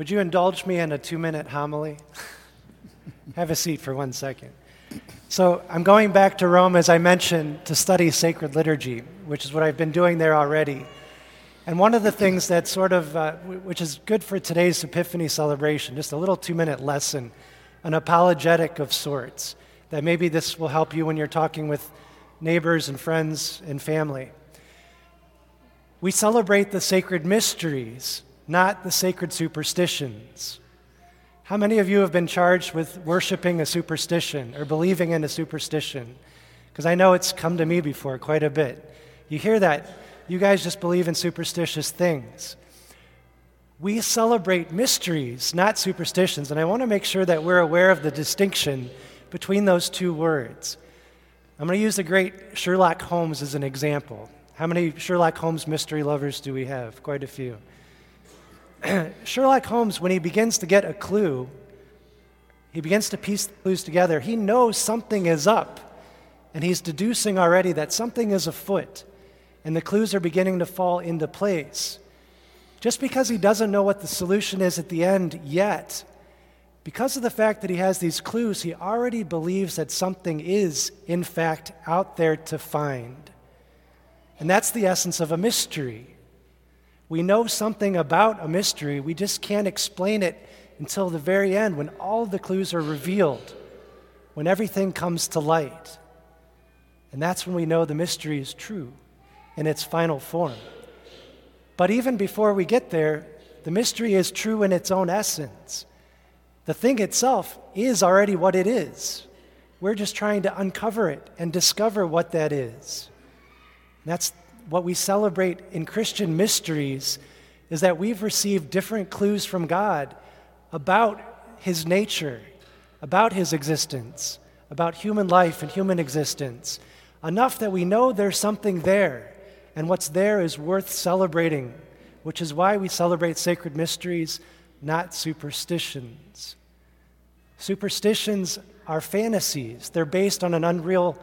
Would you indulge me in a two minute homily? Have a seat for one second. So, I'm going back to Rome, as I mentioned, to study sacred liturgy, which is what I've been doing there already. And one of the things that sort of, uh, which is good for today's Epiphany celebration, just a little two minute lesson, an apologetic of sorts, that maybe this will help you when you're talking with neighbors and friends and family. We celebrate the sacred mysteries, not the sacred superstitions. How many of you have been charged with worshiping a superstition or believing in a superstition? Because I know it's come to me before quite a bit. You hear that, you guys just believe in superstitious things. We celebrate mysteries, not superstitions, and I want to make sure that we're aware of the distinction between those two words. I'm going to use the great Sherlock Holmes as an example. How many Sherlock Holmes mystery lovers do we have? Quite a few. Sherlock Holmes, when he begins to get a clue, he begins to piece the clues together. He knows something is up, and he's deducing already that something is afoot, and the clues are beginning to fall into place. Just because he doesn't know what the solution is at the end yet, because of the fact that he has these clues, he already believes that something is, in fact, out there to find. And that's the essence of a mystery. We know something about a mystery, we just can't explain it until the very end when all the clues are revealed, when everything comes to light. And that's when we know the mystery is true in its final form. But even before we get there, the mystery is true in its own essence. The thing itself is already what it is. We're just trying to uncover it and discover what that is. That's what we celebrate in Christian mysteries is that we've received different clues from God about his nature, about his existence, about human life and human existence, enough that we know there's something there, and what's there is worth celebrating, which is why we celebrate sacred mysteries, not superstitions. Superstitions are fantasies. They're based on an unreal,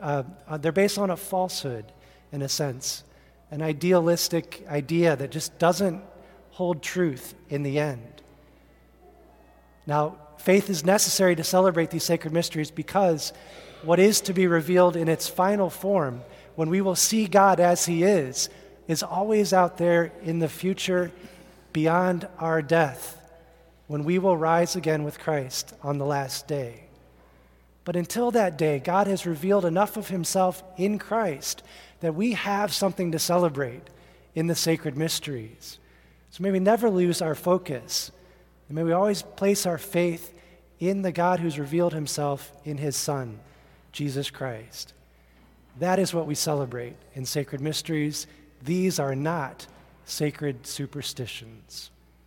uh, uh they're based on a falsehood in a sense, an idealistic idea that just doesn't hold truth in the end. Now, faith is necessary to celebrate these sacred mysteries because what is to be revealed in its final form, when we will see God as He is, is always out there in the future beyond our death, when we will rise again with Christ on the last day. But until that day, God has revealed enough of Himself in Christ that we have something to celebrate in the sacred mysteries. So may we never lose our focus. And may we always place our faith in the God who's revealed himself in his Son, Jesus Christ. That is what we celebrate in sacred mysteries. These are not sacred superstitions.